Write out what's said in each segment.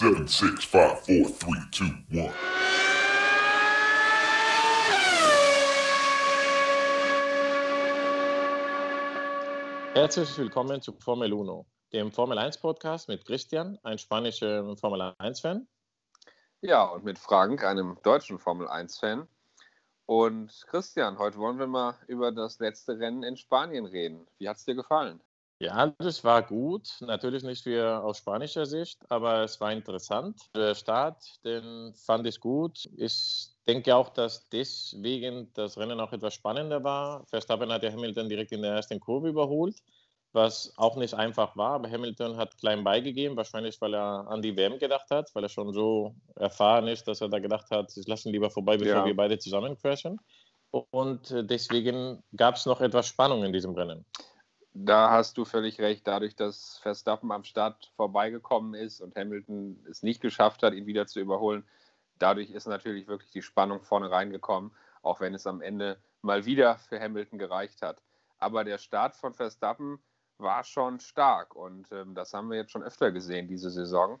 Seven, six, five, four, three, two, one. Herzlich willkommen zu Formel Uno, dem Formel 1 Podcast mit Christian, ein spanischer Formel 1 Fan. Ja, und mit Frank, einem deutschen Formel 1 Fan. Und Christian, heute wollen wir mal über das letzte Rennen in Spanien reden. Wie hat es dir gefallen? Ja, das war gut. Natürlich nicht für aus spanischer Sicht, aber es war interessant. Der Start, den fand ich gut. Ich denke auch, dass deswegen das Rennen auch etwas spannender war. Verstappen hat ja Hamilton direkt in der ersten Kurve überholt, was auch nicht einfach war. Aber Hamilton hat klein beigegeben, wahrscheinlich weil er an die WM gedacht hat, weil er schon so erfahren ist, dass er da gedacht hat, ich lasse lieber vorbei, bevor ja. wir beide zusammen crashen. Und deswegen gab es noch etwas Spannung in diesem Rennen da hast du völlig recht. Dadurch, dass Verstappen am Start vorbeigekommen ist und Hamilton es nicht geschafft hat, ihn wieder zu überholen, dadurch ist natürlich wirklich die Spannung vorne reingekommen, auch wenn es am Ende mal wieder für Hamilton gereicht hat. Aber der Start von Verstappen war schon stark und ähm, das haben wir jetzt schon öfter gesehen diese Saison,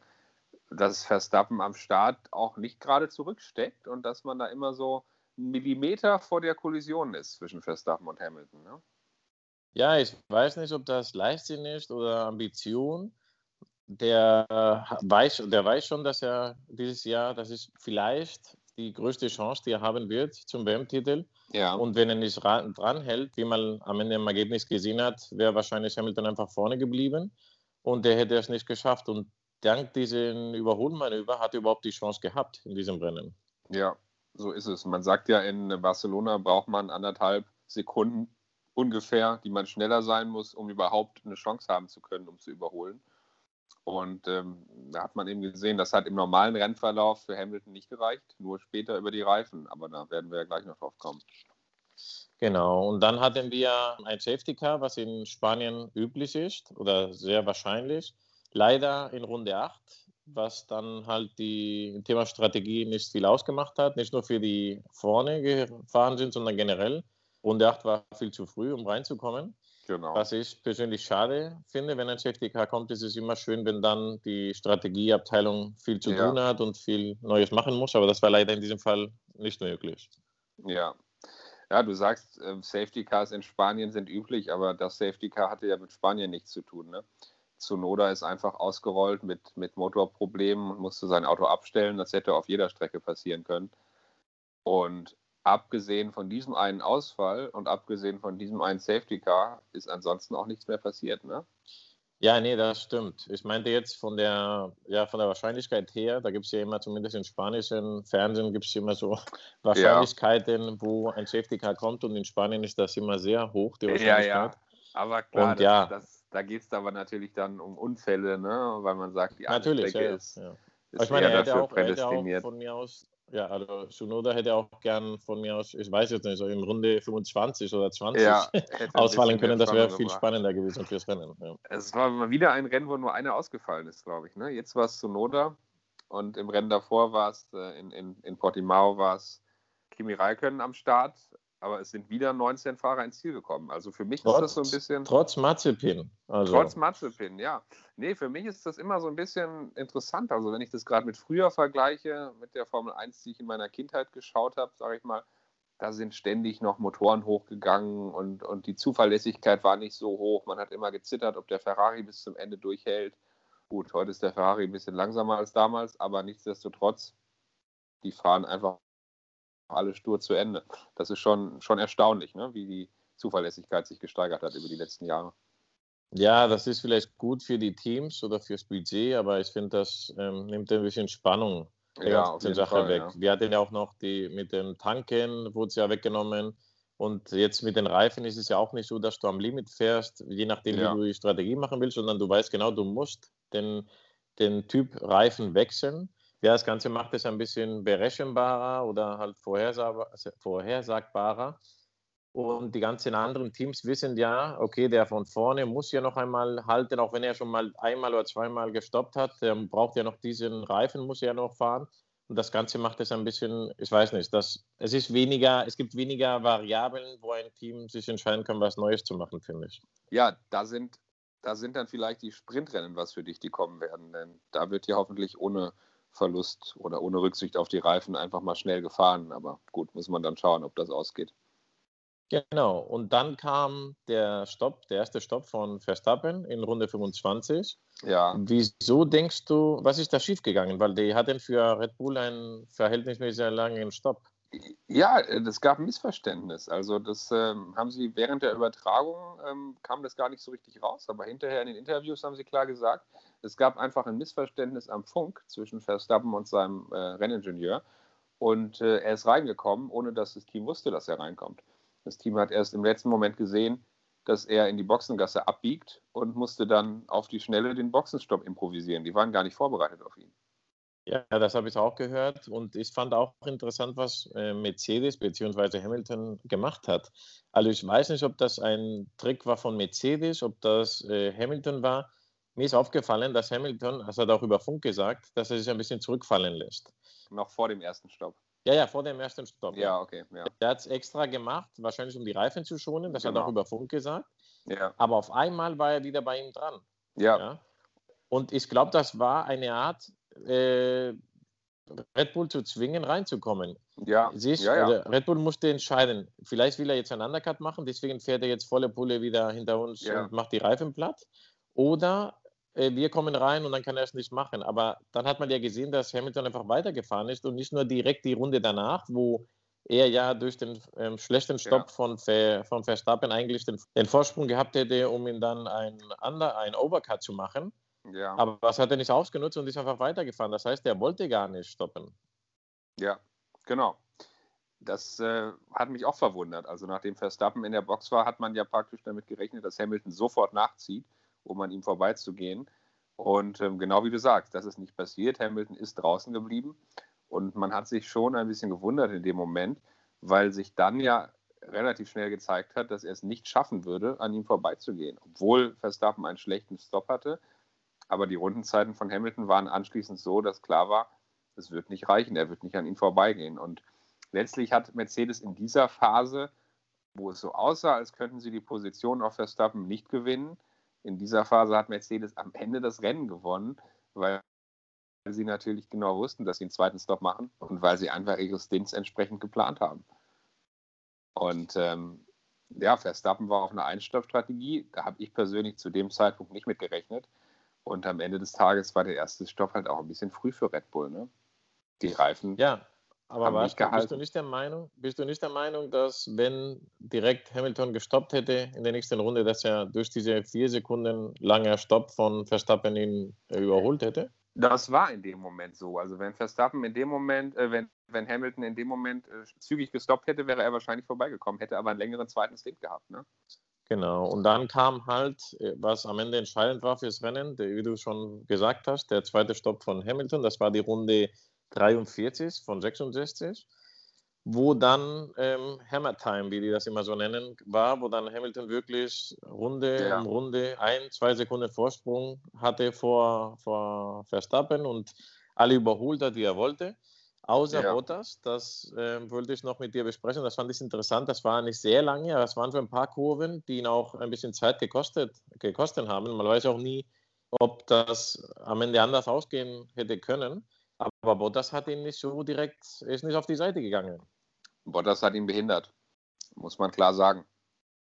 dass Verstappen am Start auch nicht gerade zurücksteckt und dass man da immer so einen Millimeter vor der Kollision ist zwischen Verstappen und Hamilton. Ne? Ja, ich weiß nicht, ob das Leichtsinn ist oder Ambition. Der, äh, weiß, der weiß schon, dass er dieses Jahr, das ist vielleicht die größte Chance, die er haben wird zum WM-Titel. Ja. Und wenn er nicht dran hält, wie man am Ende im Ergebnis gesehen hat, wäre wahrscheinlich Hamilton einfach vorne geblieben und der hätte es nicht geschafft. Und dank diesem Überholmanöver hat er überhaupt die Chance gehabt in diesem Rennen. Ja, so ist es. Man sagt ja, in Barcelona braucht man anderthalb Sekunden ungefähr, die man schneller sein muss, um überhaupt eine Chance haben zu können, um zu überholen. Und ähm, da hat man eben gesehen, das hat im normalen Rennverlauf für Hamilton nicht gereicht, nur später über die Reifen. Aber da werden wir ja gleich noch drauf kommen. Genau, und dann hatten wir ein Safety Car, was in Spanien üblich ist oder sehr wahrscheinlich. Leider in Runde 8, was dann halt die Thema Strategie nicht viel ausgemacht hat. Nicht nur für die vorne gefahren sind, sondern generell. Runde 8 war viel zu früh, um reinzukommen. Genau. Was ich persönlich schade finde, wenn ein Safety Car kommt, ist es immer schön, wenn dann die Strategieabteilung viel zu ja. tun hat und viel Neues machen muss. Aber das war leider in diesem Fall nicht möglich. Ja. Ja, du sagst, äh, Safety Cars in Spanien sind üblich, aber das Safety Car hatte ja mit Spanien nichts zu tun. Ne? Zunoda ist einfach ausgerollt mit, mit Motorproblemen und musste sein Auto abstellen. Das hätte auf jeder Strecke passieren können. Und abgesehen von diesem einen Ausfall und abgesehen von diesem einen Safety Car ist ansonsten auch nichts mehr passiert, ne? Ja, nee, das stimmt. Ich meinte jetzt von der, ja, von der Wahrscheinlichkeit her, da gibt es ja immer, zumindest im spanischen Fernsehen, gibt es immer so Wahrscheinlichkeiten, ja. wo ein Safety Car kommt und in Spanien ist das immer sehr hoch, die Wahrscheinlichkeit. Ja, ja. Aber klar, und, ja. Das, da geht es aber natürlich dann um Unfälle, ne? weil man sagt, die Strecke ja, ist, ja. ist ich meine, er hätte, auch, er hätte auch von mir aus ja, also Sunoda hätte auch gern von mir aus, ich weiß jetzt nicht, so in Runde 25 oder 20 ja, ausfallen können. Das wäre viel spannender gewesen fürs Rennen. Ja. Es war mal wieder ein Rennen, wo nur einer ausgefallen ist, glaube ich. Ne? Jetzt war es Sunoda und im Rennen davor war es, äh, in, in, in Portimao war es Kimi Räikkönen am Start aber es sind wieder 19 Fahrer ins Ziel gekommen. Also für mich trotz, ist das so ein bisschen. Trotz Mazepin. Also. Trotz Mazepin, ja. Nee, für mich ist das immer so ein bisschen interessant. Also wenn ich das gerade mit früher vergleiche, mit der Formel 1, die ich in meiner Kindheit geschaut habe, sage ich mal, da sind ständig noch Motoren hochgegangen und, und die Zuverlässigkeit war nicht so hoch. Man hat immer gezittert, ob der Ferrari bis zum Ende durchhält. Gut, heute ist der Ferrari ein bisschen langsamer als damals, aber nichtsdestotrotz, die fahren einfach alle stur zu Ende. Das ist schon, schon erstaunlich, ne? wie die Zuverlässigkeit sich gesteigert hat über die letzten Jahre. Ja, das ist vielleicht gut für die Teams oder fürs Budget, aber ich finde, das ähm, nimmt ein bisschen Spannung der ja, ganzen Sache Fall, weg. Ja. Wir hatten ja auch noch die mit dem Tanken, wurde es ja weggenommen. Und jetzt mit den Reifen ist es ja auch nicht so, dass du am Limit fährst, je nachdem, ja. wie du die Strategie machen willst, sondern du weißt genau, du musst den, den Typ Reifen wechseln. Ja, das Ganze macht es ein bisschen berechenbarer oder halt vorhersagbarer. Und die ganzen anderen Teams wissen ja, okay, der von vorne muss ja noch einmal halten, auch wenn er schon mal einmal oder zweimal gestoppt hat. Der braucht ja noch diesen Reifen, muss ja noch fahren. Und das Ganze macht es ein bisschen, ich weiß nicht, das, es ist weniger, es gibt weniger Variablen, wo ein Team sich entscheiden kann, was Neues zu machen, finde ich. Ja, da sind da sind dann vielleicht die Sprintrennen was für dich, die kommen werden. Denn da wird ja hoffentlich ohne Verlust oder ohne Rücksicht auf die Reifen einfach mal schnell gefahren. Aber gut, muss man dann schauen, ob das ausgeht. Genau, und dann kam der Stopp, der erste Stopp von Verstappen in Runde 25. Ja. Wieso denkst du, was ist da schiefgegangen? Weil die hatten für Red Bull einen verhältnismäßig langen Stopp. Ja, es gab ein Missverständnis. Also das ähm, haben sie während der Übertragung ähm, kam das gar nicht so richtig raus, aber hinterher in den Interviews haben sie klar gesagt, es gab einfach ein Missverständnis am Funk zwischen Verstappen und seinem äh, Renningenieur und äh, er ist reingekommen, ohne dass das Team wusste, dass er reinkommt. Das Team hat erst im letzten Moment gesehen, dass er in die Boxengasse abbiegt und musste dann auf die Schnelle den Boxenstopp improvisieren. Die waren gar nicht vorbereitet auf ihn. Ja, das habe ich auch gehört und ich fand auch interessant, was äh, Mercedes bzw. Hamilton gemacht hat. Also ich weiß nicht, ob das ein Trick war von Mercedes, ob das äh, Hamilton war. Mir ist aufgefallen, dass Hamilton, das hat auch über Funk gesagt, dass er sich ein bisschen zurückfallen lässt. Noch vor dem ersten Stopp. Ja, ja, vor dem ersten Stopp. Ja, okay. Ja. Der hat es extra gemacht, wahrscheinlich um die Reifen zu schonen. Das genau. hat er auch über Funk gesagt. Ja. Aber auf einmal war er wieder bei ihm dran. Ja. ja? Und ich glaube, das war eine Art, äh, Red Bull zu zwingen, reinzukommen. Ja. Siehst, ja, ja. Red Bull musste entscheiden. Vielleicht will er jetzt einen Undercut machen, deswegen fährt er jetzt volle Pulle wieder hinter uns Ja. und macht die Reifen platt. Oder äh, wir kommen rein und dann kann er es nicht machen. Aber dann hat man ja gesehen, dass Hamilton einfach weitergefahren ist und nicht nur direkt die Runde danach, wo er ja durch den ähm, schlechten Stopp Ja. von, Ver, von Verstappen eigentlich den, den Vorsprung gehabt hätte, um ihn dann ein, Under, ein Overcut zu machen. Ja. Aber was hat er nicht ausgenutzt und ist einfach weitergefahren? Das heißt, er wollte gar nicht stoppen. Ja, genau. Das äh, hat mich auch verwundert. Also nachdem Verstappen in der Box war, hat man ja praktisch damit gerechnet, dass Hamilton sofort nachzieht, um an ihm vorbeizugehen. Und ähm, genau wie du sagst, das ist nicht passiert. Hamilton ist draußen geblieben. Und man hat sich schon ein bisschen gewundert in dem Moment, weil sich dann ja relativ schnell gezeigt hat, dass er es nicht schaffen würde, an ihm vorbeizugehen. Obwohl Verstappen einen schlechten Stop hatte. Aber die Rundenzeiten von Hamilton waren anschließend so, dass klar war, es wird nicht reichen, er wird nicht an ihm vorbeigehen. Und letztlich hat Mercedes in dieser Phase, wo es so aussah, als könnten sie die Position auf Verstappen nicht gewinnen, in dieser Phase hat Mercedes am Ende das Rennen gewonnen, weil sie natürlich genau wussten, dass sie einen zweiten Stop machen und weil sie einfach ihre Stints entsprechend geplant haben. Und ähm, ja, Verstappen war auf einer Einstoppstrategie. Da habe ich persönlich zu dem Zeitpunkt nicht mit gerechnet. Und am Ende des Tages war der erste Stopp halt auch ein bisschen früh für Red Bull. Ne? Die Reifen. Ja, aber Haben was, nicht gehalten. bist, du nicht der Meinung, bist du nicht der Meinung, dass wenn direkt Hamilton gestoppt hätte in der nächsten Runde, dass er durch diese vier Sekunden langer Stopp von Verstappen ihn äh, überholt hätte? Das war in dem Moment so. Also wenn Verstappen in dem Moment, äh, wenn, wenn Hamilton in dem Moment äh, zügig gestoppt hätte, wäre er wahrscheinlich vorbeigekommen, hätte aber einen längeren zweiten Stint gehabt. Ne? Genau, und dann kam halt, äh, was am Ende entscheidend war fürs Rennen, der, wie du schon gesagt hast, der zweite Stopp von Hamilton, das war die Runde 43 von 66, wo dann ähm, Hammer Time, wie die das immer so nennen, war, wo dann Hamilton wirklich Runde Ja. um Runde ein, zwei Sekunden Vorsprung hatte vor, vor Verstappen und alle überholt hat, wie er wollte. Außer Ja. Bottas, das ähm, wollte ich noch mit dir besprechen. Das fand ich interessant. Das war nicht sehr lange, aber es waren so ein paar Kurven, die ihn auch ein bisschen Zeit gekostet, gekostet haben. Man weiß auch nie, ob das am Ende anders ausgehen hätte können. Aber Bottas hat ihn nicht so direkt, ist nicht auf die Seite gegangen. Bottas hat ihn behindert, muss man klar sagen.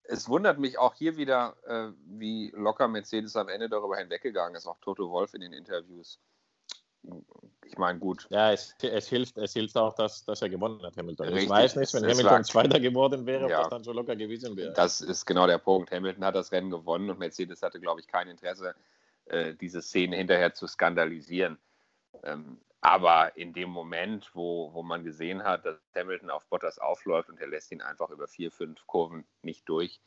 Es wundert mich auch hier wieder, äh, wie locker Mercedes am Ende darüber hinweggegangen ist, auch Toto Wolf in den Interviews. Ich meine, gut, Ja, es, es, hilft, es hilft auch, dass, dass er gewonnen hat, Hamilton. Richtig, Ich weiß nicht, wenn es- Hamilton lag- Zweiter geworden wäre, ob Ja. das dann so locker gewesen wäre. das ist genau der Punkt. Hamilton hat das Rennen gewonnen und Mercedes hatte, glaube ich, kein Interesse, äh, diese Szene hinterher zu skandalisieren. Ähm, aber in dem Moment, wo, wo man gesehen hat, dass Hamilton auf Bottas aufläuft und er lässt ihn einfach über vier, fünf Kurven nicht durch,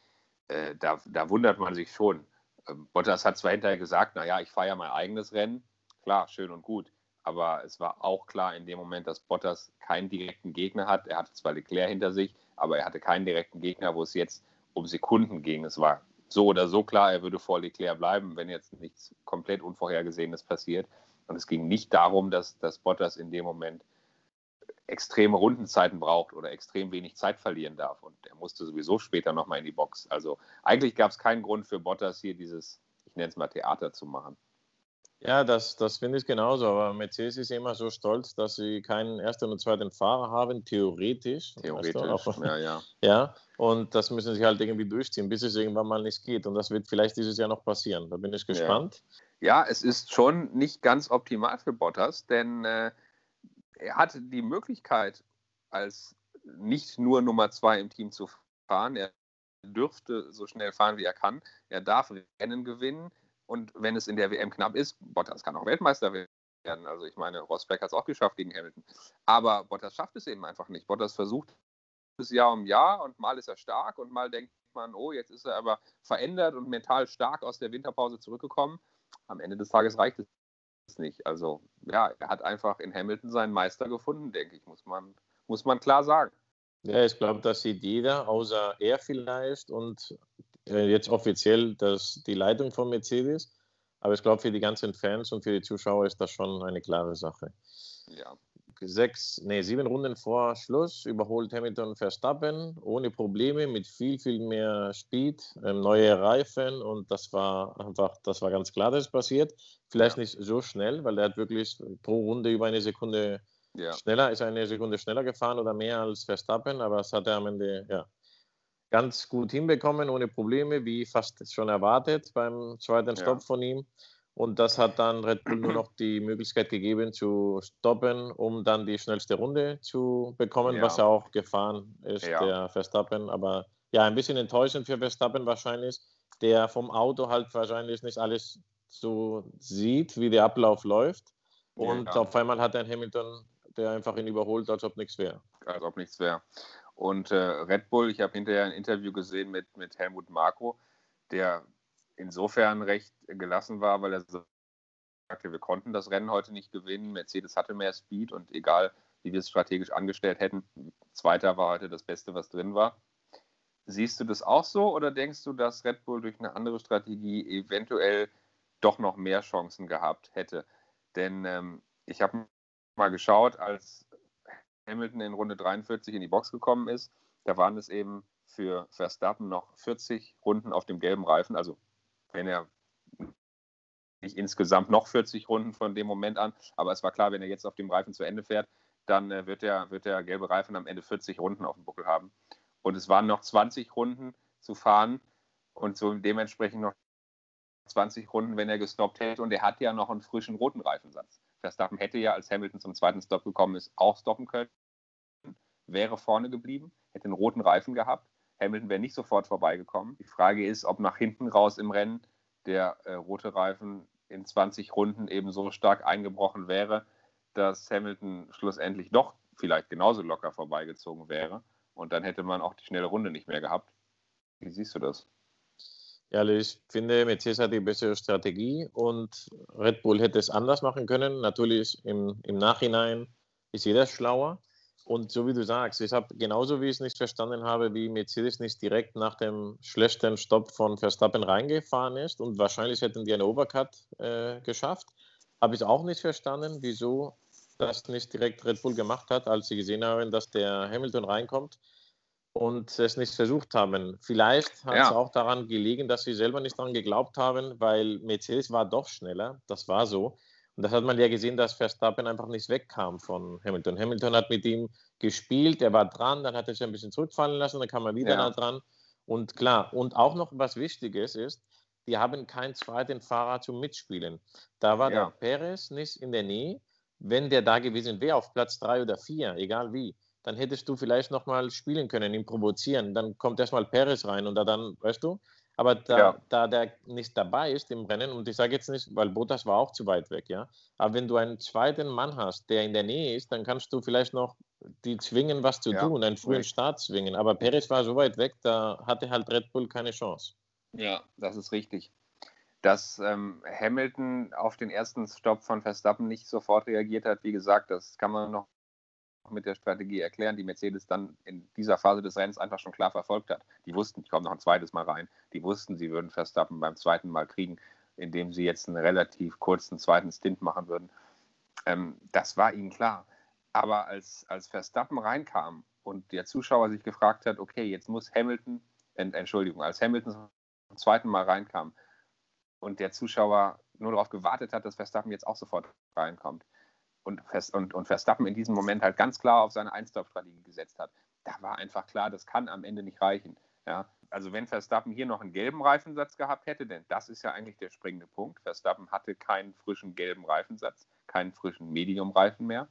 äh, da, da wundert man sich schon. Ähm, Bottas hat zwar hinterher gesagt, naja, ich fahre ja mein eigenes Rennen. Klar, schön und gut. Aber es war auch klar in dem Moment, dass Bottas keinen direkten Gegner hat. Er hatte zwar Leclerc hinter sich, aber er hatte keinen direkten Gegner, wo es jetzt um Sekunden ging. Es war so oder so klar, er würde vor Leclerc bleiben, wenn jetzt nichts komplett Unvorhergesehenes passiert. Und es ging nicht darum, dass, dass Bottas in dem Moment extreme Rundenzeiten braucht oder extrem wenig Zeit verlieren darf. Und er musste sowieso später nochmal in die Box. Also eigentlich gab es keinen Grund für Bottas hier dieses ich nenne es mal Theater zu machen. Ja, das, das finde ich genauso. Aber Mercedes ist immer so stolz, dass sie keinen ersten und zweiten Fahrer haben, theoretisch. Theoretisch, weißt du? ja, ja. Ja, und das müssen sie halt irgendwie durchziehen, bis es irgendwann mal nicht geht. Und das wird vielleicht dieses Jahr noch passieren. Da bin ich gespannt. Ja, ja es ist schon nicht ganz optimal für Bottas, denn äh, er hatte die Möglichkeit, als nicht nur Nummer zwei im Team zu fahren. Er dürfte so schnell fahren, wie er kann. Er darf Rennen gewinnen. Und wenn es in der WM knapp ist, Bottas kann auch Weltmeister werden. Also ich meine, Rosberg hat es auch geschafft gegen Hamilton. Aber Bottas schafft es eben einfach nicht. Bottas versucht es Jahr um Jahr und mal ist er stark und mal denkt man, oh, jetzt ist er aber verändert und mental stark aus der Winterpause zurückgekommen. Am Ende des Tages reicht es nicht. Also ja, er hat einfach in Hamilton seinen Meister gefunden, denke ich, muss man, muss man klar sagen. Ja, ich glaube, das sieht jeder, außer er vielleicht und jetzt offiziell das, die Leitung von Mercedes. Aber ich glaube, für die ganzen Fans und für die Zuschauer ist das schon eine klare Sache. Ja. Sechs, nee, sieben Runden vor Schluss überholt Hamilton Verstappen ohne Probleme mit viel, viel mehr Speed, ähm, neue Reifen und das war einfach, das war ganz klar, dass es passiert. Vielleicht ja. nicht so schnell, weil er hat wirklich pro Runde über eine Sekunde ja. schneller, ist eine Sekunde schneller gefahren oder mehr als Verstappen, aber das hat er am Ende, ja, ganz gut hinbekommen, ohne Probleme, wie fast schon erwartet beim zweiten Stopp ja. von ihm. Und das hat dann Red Bull nur noch die Möglichkeit gegeben zu stoppen, um dann die schnellste Runde zu bekommen, ja. was er auch gefahren ist, ja. der Verstappen. Aber ja, ein bisschen enttäuschend für Verstappen wahrscheinlich, der vom Auto halt wahrscheinlich nicht alles so sieht, wie der Ablauf läuft. Und ja. auf einmal hat er einen Hamilton, der einfach ihn überholt, als ob nichts wäre. Als ob nichts wäre. Und äh, Red Bull, ich habe hinterher ein Interview gesehen mit, mit Helmut Marko, der insofern recht gelassen war, weil er sagte, wir konnten das Rennen heute nicht gewinnen. Mercedes hatte mehr Speed und egal, wie wir es strategisch angestellt hätten, Zweiter war heute das Beste, was drin war. Siehst du das auch so oder denkst du, dass Red Bull durch eine andere Strategie eventuell doch noch mehr Chancen gehabt hätte? Denn ähm, ich habe mal geschaut, als Hamilton in Runde 43 in die Box gekommen ist, da waren es eben für Verstappen noch 40 Runden auf dem gelben Reifen. Also wenn er nicht insgesamt noch 40 Runden von dem Moment an, aber es war klar, wenn er jetzt auf dem Reifen zu Ende fährt, dann äh, wird, der, wird der gelbe Reifen am Ende 40 Runden auf dem Buckel haben. Und es waren noch 20 Runden zu fahren und so dementsprechend noch 20 Runden, wenn er gestoppt hätte. Und er hat ja noch einen frischen roten Reifensatz. Verstappen hätte ja, als Hamilton zum zweiten Stop gekommen ist, auch stoppen können, wäre vorne geblieben, hätte einen roten Reifen gehabt. Hamilton wäre nicht sofort vorbeigekommen. Die Frage ist, ob nach hinten raus im Rennen der äh, rote Reifen in 20 Runden eben so stark eingebrochen wäre, dass Hamilton schlussendlich doch vielleicht genauso locker vorbeigezogen wäre. Und dann hätte man auch die schnelle Runde nicht mehr gehabt. Wie siehst du das? Ja, ich finde, Mercedes hat die bessere Strategie und Red Bull hätte es anders machen können. Natürlich im, im Nachhinein ist jeder schlauer. Und so wie du sagst, ich habe genauso wie ich es nicht verstanden habe, wie Mercedes nicht direkt nach dem schlechten Stopp von Verstappen reingefahren ist und wahrscheinlich hätten die einen Overcut äh, geschafft, habe ich auch nicht verstanden, wieso das nicht direkt Red Bull gemacht hat, als sie gesehen haben, dass der Hamilton reinkommt und es nicht versucht haben. Vielleicht hat es auch daran gelegen, dass sie selber nicht daran geglaubt haben, weil Mercedes war doch schneller. Das war so. Und das hat man ja gesehen, dass Verstappen einfach nicht wegkam von Hamilton. Hamilton hat mit ihm gespielt, er war dran, dann hat er sich ein bisschen zurückfallen lassen, dann kam er wieder ja. dran. Und klar, und auch noch was Wichtiges ist, die haben keinen zweiten Fahrer zum Mitspielen. Da war ja. der Perez nicht in der Nähe. Wenn der da gewesen wäre, auf Platz drei oder vier, egal wie, dann hättest du vielleicht nochmal spielen können, ihn provozieren. Dann kommt erstmal Perez rein und da dann, weißt du, aber da, ja. da der nicht dabei ist im Rennen, und ich sage jetzt nicht, weil Bottas war auch zu weit weg, ja, aber wenn du einen zweiten Mann hast, der in der Nähe ist, dann kannst du vielleicht noch die zwingen, was zu ja. tun, einen frühen Start zwingen. Aber Perez war so weit weg, da hatte halt Red Bull keine Chance. Ja, das ist richtig. Dass ähm, Hamilton auf den ersten Stopp von Verstappen nicht sofort reagiert hat, wie gesagt, das kann man noch mit der Strategie erklären, die Mercedes dann in dieser Phase des Rennens einfach schon klar verfolgt hat. Die wussten, ich komme noch ein zweites Mal rein, die wussten, sie würden Verstappen beim zweiten Mal kriegen, indem sie jetzt einen relativ kurzen zweiten Stint machen würden. Ähm, das war ihnen klar. Aber als, als Verstappen reinkam und der Zuschauer sich gefragt hat, okay, jetzt muss Hamilton, Entschuldigung, als Hamilton zum zweiten Mal reinkam, und der Zuschauer nur darauf gewartet hat, dass Verstappen jetzt auch sofort reinkommt und, und, und Verstappen in diesem Moment halt ganz klar auf seine Einstop-Strategie gesetzt hat, da war einfach klar, das kann am Ende nicht reichen. Ja, also wenn Verstappen hier noch einen gelben Reifensatz gehabt hätte, denn das ist ja eigentlich der springende Punkt. Verstappen hatte keinen frischen gelben Reifensatz, keinen frischen Medium-Reifen mehr.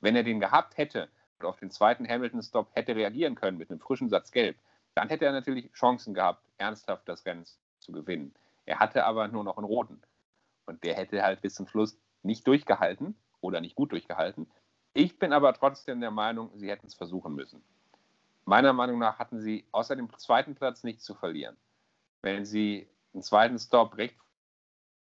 Wenn er den gehabt hätte und auf den zweiten Hamilton-Stop hätte reagieren können mit einem frischen Satz gelb, dann hätte er natürlich Chancen gehabt, ernsthaft das Rennen zu gewinnen. Er hatte aber nur noch einen roten. Und der hätte halt bis zum Schluss nicht durchgehalten oder nicht gut durchgehalten. Ich bin aber trotzdem der Meinung, sie hätten es versuchen müssen. Meiner Meinung nach hatten sie außer dem zweiten Platz nichts zu verlieren. Wenn sie einen zweiten Stop recht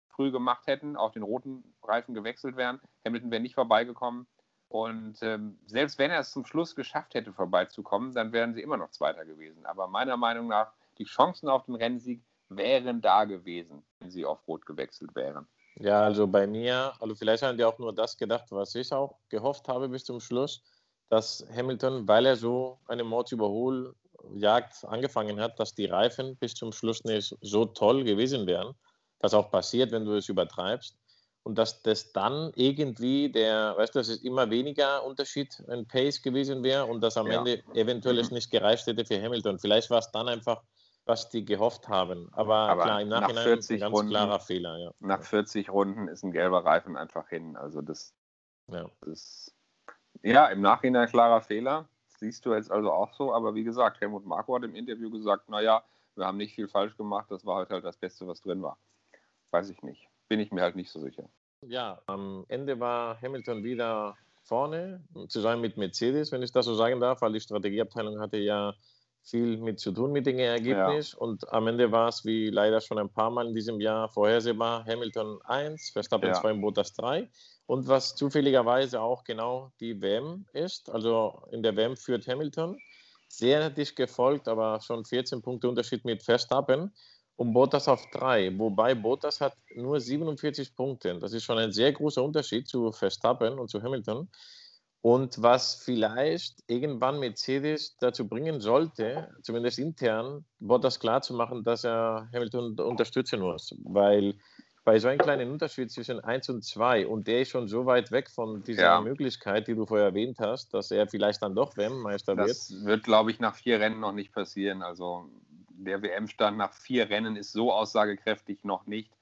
früh gemacht hätten, auf den roten Reifen gewechselt wären, Hamilton wäre nicht vorbeigekommen. Und ähm, selbst wenn er es zum Schluss geschafft hätte, vorbeizukommen, dann wären sie immer noch Zweiter gewesen. Aber meiner Meinung nach, die Chancen auf den Rennsieg wären da gewesen, wenn sie auf Rot gewechselt wären. Ja, also bei mir, also vielleicht haben die auch nur das gedacht, was ich auch gehofft habe bis zum Schluss, dass Hamilton, weil er so eine Mordsüberholjagd angefangen hat, dass die Reifen bis zum Schluss nicht so toll gewesen wären, was auch passiert, wenn du es übertreibst. Und dass das dann irgendwie der, weißt du, dass es immer weniger Unterschied in Pace gewesen wäre und dass am ja. Ende eventuell es nicht gereicht hätte für Hamilton. Vielleicht war es dann einfach was die gehofft haben. Aber, Aber klar, im Nachhinein nach 40 ein ganz Runden, klarer Fehler. Ja. Nach 40 Runden ist ein gelber Reifen einfach hin. Also das, ja. ist ja im Nachhinein klarer Fehler. Das siehst du jetzt also auch so. Aber wie gesagt, Helmut Marko hat im Interview gesagt, naja, wir haben nicht viel falsch gemacht. Das war heute halt das Beste, was drin war. Weiß ich nicht. Bin ich mir halt nicht so sicher. Ja, am Ende war Hamilton wieder vorne, zusammen mit Mercedes, wenn ich das so sagen darf, weil die Strategieabteilung hatte ja viel mit zu tun mit dem Ergebnis. Ja. Und am Ende war es, wie leider schon ein paar Mal in diesem Jahr vorhersehbar, Hamilton 1, Verstappen ja. 2 und Bottas 3. Und was zufälligerweise auch genau die WM ist, also in der WM führt Hamilton, sehr dicht gefolgt, aber schon 14 Punkte Unterschied mit Verstappen und Bottas auf 3. Wobei Bottas hat nur 47 Punkte. Das ist schon ein sehr großer Unterschied zu Verstappen und zu Hamilton. Und was vielleicht irgendwann Mercedes dazu bringen sollte, zumindest intern, Bottas klarzumachen, dass er Hamilton unterstützen muss. Weil bei so einem kleinen Unterschied zwischen 1 und 2 und der ist schon so weit weg von dieser ja. Möglichkeit, die du vorher erwähnt hast, dass er vielleicht dann doch WM-Meister wird. Das wird, glaube ich, nach vier Rennen noch nicht passieren. Also der WM-Stand nach vier Rennen ist so aussagekräftig noch nicht.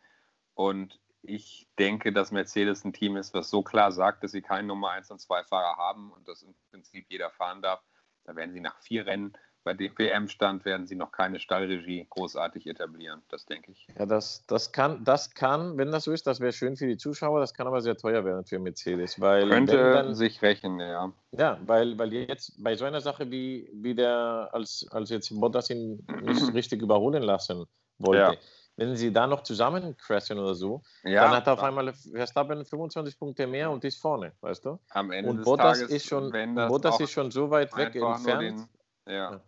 Und ich denke, dass Mercedes ein Team ist, was so klar sagt, dass sie keinen Nummer 1 und 2 Fahrer haben und dass im Prinzip jeder fahren darf. Da werden sie nach vier Rennen bei dem WM-Stand werden sie noch keine Stallregie großartig etablieren, das denke ich. Ja, das, das, kann, das kann, wenn das so ist, das wäre schön für die Zuschauer, das kann aber sehr teuer werden für Mercedes. Weil Könnte dann, sich rächen, ja. Ja, weil, weil jetzt bei so einer Sache wie, wie der, als, als jetzt Bottas ihn nicht richtig überholen lassen wollte, ja wenn sie da noch zusammen crashen oder so, ja, dann hat er auf einmal Verstappen 25 Punkte mehr und ist vorne, weißt du? Am Ende und Bottas Tages, ist schon, Bottas ist schon so weit weg entfernt. Den, ja. ja.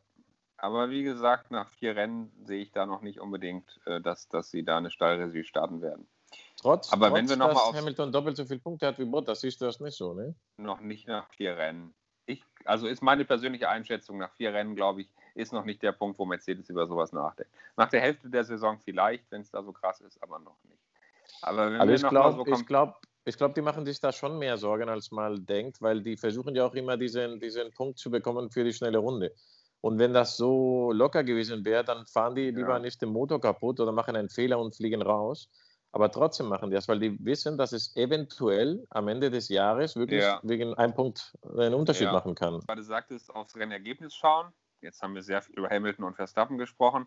Aber wie gesagt, nach vier Rennen sehe ich da noch nicht unbedingt, äh, dass, dass sie da eine Stallregie starten werden. Trotz, Aber trotz, wenn wir noch dass mal Hamilton doppelt so viele Punkte hat wie Bottas, ist das nicht so, ne? Noch nicht nach vier Rennen. Ich, also ist meine persönliche Einschätzung, nach vier Rennen, glaube ich, ist noch nicht der Punkt, wo Mercedes über sowas nachdenkt. Nach der Hälfte der Saison vielleicht, wenn es da so krass ist, aber noch nicht. Aber, aber ich glaube, so ich glaube, ich glaube, die machen sich da schon mehr Sorgen, als man denkt, weil die versuchen ja auch immer diesen, diesen Punkt zu bekommen für die schnelle Runde. Und wenn das so locker gewesen wäre, dann fahren die lieber ja. nicht den Motor kaputt oder machen einen Fehler und fliegen raus. Aber trotzdem machen die das, weil die wissen, dass es eventuell am Ende des Jahres wirklich ja. wegen einem Punkt einen Unterschied ja. machen kann. Weil du sagtest, aufs Rennergebnis schauen. Jetzt haben wir sehr viel über Hamilton und Verstappen gesprochen.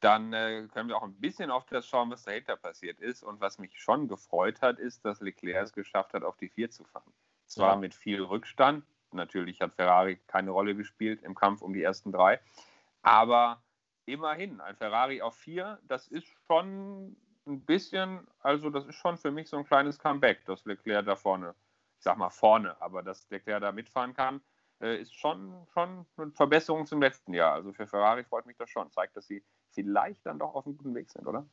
Dann äh, können wir auch ein bisschen auf das schauen, was dahinter passiert ist. Und was mich schon gefreut hat, ist, dass Leclerc es geschafft hat, auf die vier zu fahren. Zwar ja. mit viel Rückstand. Natürlich hat Ferrari keine Rolle gespielt im Kampf um die ersten drei. Aber immerhin, ein Ferrari auf vier, das ist schon ein bisschen, also das ist schon für mich so ein kleines Comeback, dass Leclerc da vorne, ich sag mal vorne, aber dass Leclerc da mitfahren kann, äh, ist schon, schon eine Verbesserung zum letzten Jahr. Also für Ferrari freut mich das schon. Zeigt, dass sie vielleicht dann doch auf einem guten Weg sind, oder?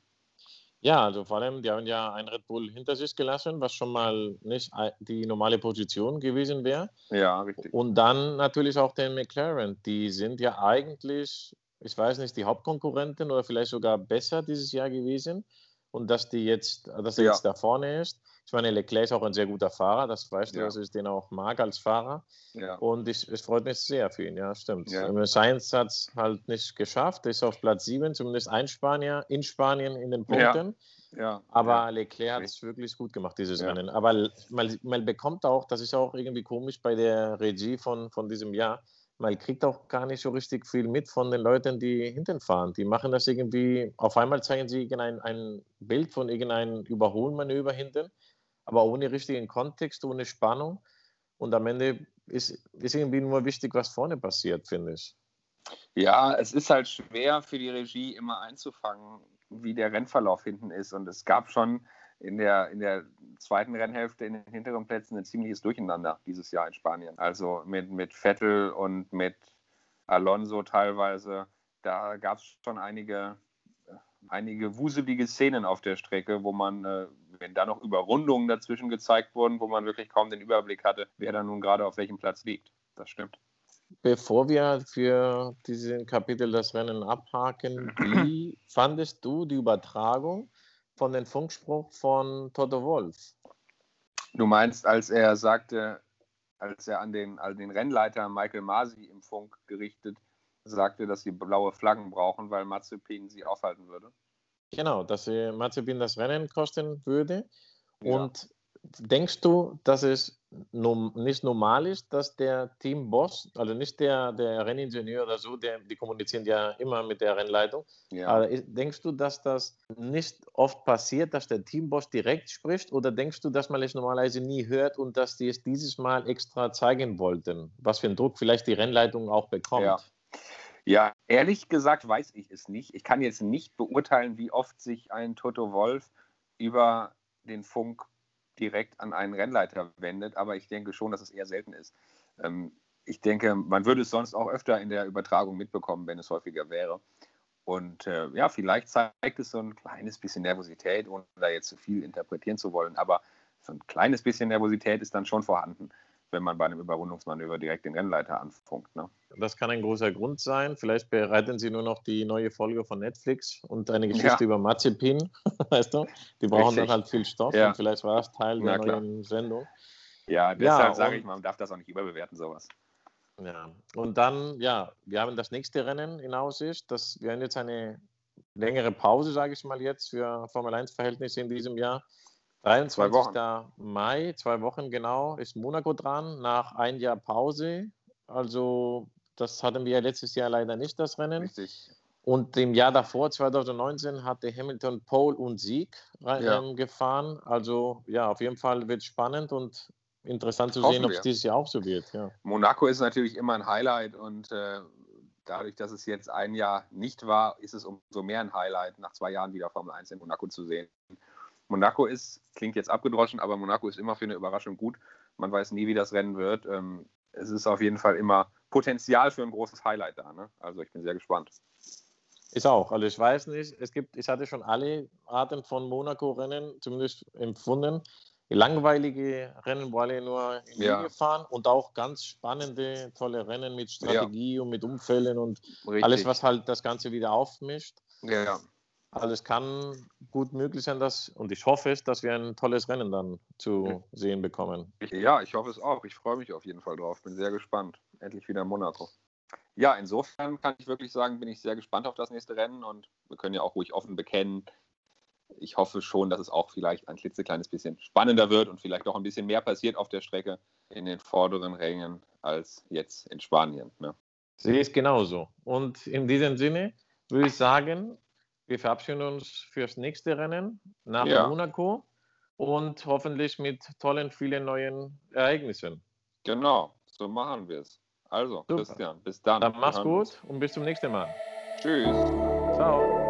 Ja, also vor allem, die haben ja ein Red Bull hinter sich gelassen, was schon mal nicht die normale Position gewesen wäre. Ja, richtig. Und dann natürlich auch den McLaren. Die sind ja eigentlich, ich weiß nicht, die Hauptkonkurrenten oder vielleicht sogar besser dieses Jahr gewesen. Und dass, die jetzt, dass er Ja. jetzt da vorne ist. Ich meine, Leclerc ist auch ein sehr guter Fahrer, das weißt du, Ja. dass ich den auch mag als Fahrer. Ja. Und ich, es freut mich sehr für ihn, ja, stimmt. Ja. Ähm, Sainz hat es halt nicht geschafft, ist auf Platz 7, zumindest ein Spanier in Spanien in den. Punkten. ja. Aber. Leclerc hat es wirklich gut gemacht, dieses. Rennen. Aber man, man bekommt auch, das ist auch irgendwie komisch bei der Regie von, von diesem Jahr, man kriegt auch gar nicht so richtig viel mit von den Leuten, die hinten fahren. Die machen das irgendwie, auf einmal zeigen sie irgendein ein Bild von irgendeinem Überholmanöver hinten, aber ohne richtigen Kontext, ohne Spannung. Und am Ende ist, ist irgendwie nur wichtig, was vorne passiert, finde ich. Ja, es ist halt schwer für die Regie immer einzufangen, wie der Rennverlauf hinten ist. Und es gab schon in der, in der zweiten Rennhälfte in den hinteren Plätzen ein ziemliches Durcheinander dieses Jahr in Spanien. Also mit, mit Vettel und mit Alonso teilweise. Da gab es schon einige, einige wuselige Szenen auf der Strecke, wo man, äh, wenn da noch Überrundungen dazwischen gezeigt wurden, wo man wirklich kaum den Überblick hatte, wer da nun gerade auf welchem Platz liegt. Das stimmt. Bevor wir für diesen Kapitel das Rennen abhaken, wie fandest du die Übertragung von dem Funkspruch von Toto Wolf? Du meinst, als er sagte, als er an den, an den Rennleiter Michael Masi im Funk gerichtet sagte, dass sie blaue Flaggen brauchen, weil Mazepin sie aufhalten würde? Genau, dass äh, Mazepin das Rennen kosten würde. Ja. Und denkst du, dass es nicht normal ist, dass der Teamboss, also nicht der, der Renningenieur oder so, der, die kommunizieren ja immer mit der Rennleitung, Ja. aber denkst du, dass das nicht oft passiert, dass der Teamboss direkt spricht oder denkst du, dass man es normalerweise nie hört und dass die es dieses Mal extra zeigen wollten, was für einen Druck vielleicht die Rennleitung auch bekommt? Ja. Ja, ehrlich gesagt weiß ich es nicht. Ich kann jetzt nicht beurteilen, wie oft sich ein Toto Wolf über den Funk direkt an einen Rennleiter wendet, aber ich denke schon, dass es eher selten ist. Ähm, ich denke, man würde es sonst auch öfter in der Übertragung mitbekommen, wenn es häufiger wäre. Und äh, ja, vielleicht zeigt es so ein kleines bisschen Nervosität, ohne da jetzt zu viel interpretieren zu wollen, aber so ein kleines bisschen Nervosität ist dann schon vorhanden, wenn man bei einem Überrundungsmanöver direkt den Rennleiter anfunkt. Ne? Das kann ein großer Grund sein. Vielleicht bereiten sie nur noch die neue Folge von Netflix und eine Geschichte Ja. über Mazepin, weißt du? Die brauchen Richtig. dann halt viel Stoff Ja. und vielleicht war es Teil Na der klar. neuen Sendung. Ja, deshalb sage und- ich mal, man darf das auch nicht überbewerten, sowas. Ja. Und dann, ja, wir haben das nächste Rennen in Aussicht. Das, wir haben jetzt eine längere Pause, sage ich mal jetzt, für Formel 1-Verhältnisse in diesem Jahr. 23. Wochen. Mai, zwei Wochen genau, ist Monaco dran, nach ein Jahr Pause. Also, das hatten wir ja letztes Jahr leider nicht, das Rennen. Richtig. Und im Jahr davor, 2019, hatte Hamilton Pole und Sieg Ja. ähm, gefahren. Also ja, auf jeden Fall wird es spannend und interessant zu Hoffen sehen, ob es dieses Jahr auch so wird. Ja. Monaco ist natürlich immer ein Highlight und äh, dadurch, dass es jetzt ein Jahr nicht war, ist es umso mehr ein Highlight, nach zwei Jahren wieder Formel 1 in Monaco zu sehen. Monaco ist, klingt jetzt abgedroschen, aber Monaco ist immer für eine Überraschung gut. Man weiß nie, wie das Rennen wird. Ähm, es ist auf jeden Fall immer Potenzial für ein großes Highlight da. Ne? Also ich bin sehr gespannt. Ist auch. Also ich weiß nicht, es gibt, ich hatte schon alle Arten von Monaco-Rennen zumindest empfunden. Langweilige Rennen, wo alle nur in Ja. Linie fahren und auch ganz spannende, tolle Rennen mit Strategie und mit Umfällen und Richtig. alles, was halt das Ganze wieder aufmischt. Ja, ja. Also es kann gut möglich sein, dass, und ich hoffe es, dass wir ein tolles Rennen dann zu sehen bekommen. Ja, ich hoffe es auch. Ich freue mich auf jeden Fall drauf. Bin sehr gespannt. Endlich wieder Monaco. Ja, insofern kann ich wirklich sagen, bin ich sehr gespannt auf das nächste Rennen und wir können ja auch ruhig offen bekennen. Ich hoffe schon, dass es auch vielleicht ein klitzekleines bisschen spannender wird und vielleicht auch ein bisschen mehr passiert auf der Strecke in den vorderen Rängen als jetzt in Spanien. Ne? Sehe ich genauso. Und in diesem Sinne würde ich sagen, wir verabschieden uns fürs nächste Rennen nach Ja. Monaco und hoffentlich mit tollen, vielen neuen Ereignissen. Genau, so machen wir es. Also, Super. Christian, bis dann. Dann mach's gut und bis zum nächsten Mal. Tschüss. Ciao.